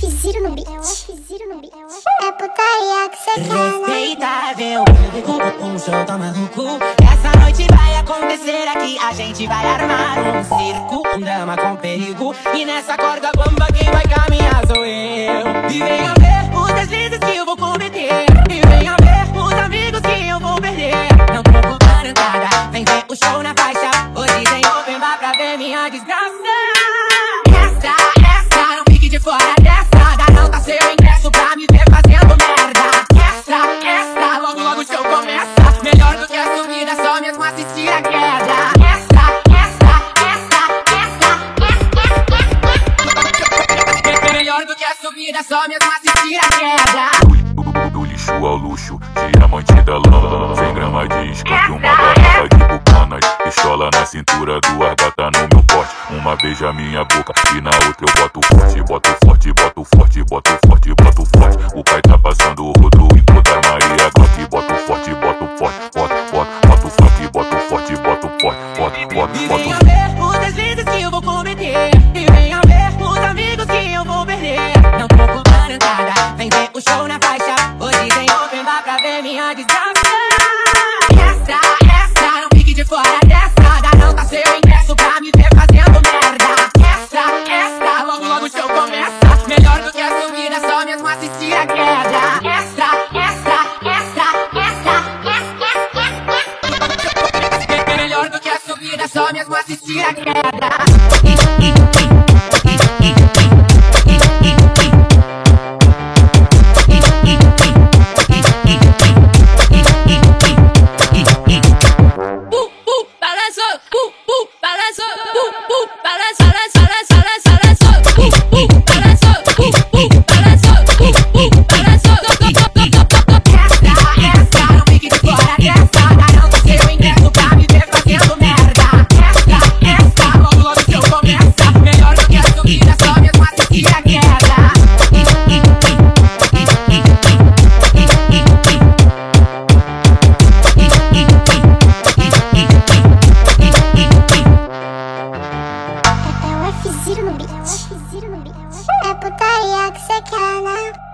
F0 no beat. É o F0 no beat. É putaria que cê quer, né? Respeitável, um show tá maluco Essa noite vai acontecer aqui A gente vai armar um circo Um drama com perigo E nessa corda bamba assistir a queda Essa, essa, essa, essa, essa, essa Melhor do que a subida, só mesmo assistir a queda Do lixo ao luxo, diamante da lama 100 gramas de skunk, uma garrafa de bucanas. Pistola na cintura, duas gata no meu porte Uma beija minha boca e na outra eu boto forte Boto forte, boto forte, boto forte, boto forte forte, boto, boto, te é. é. queda Apple Tariq Sakana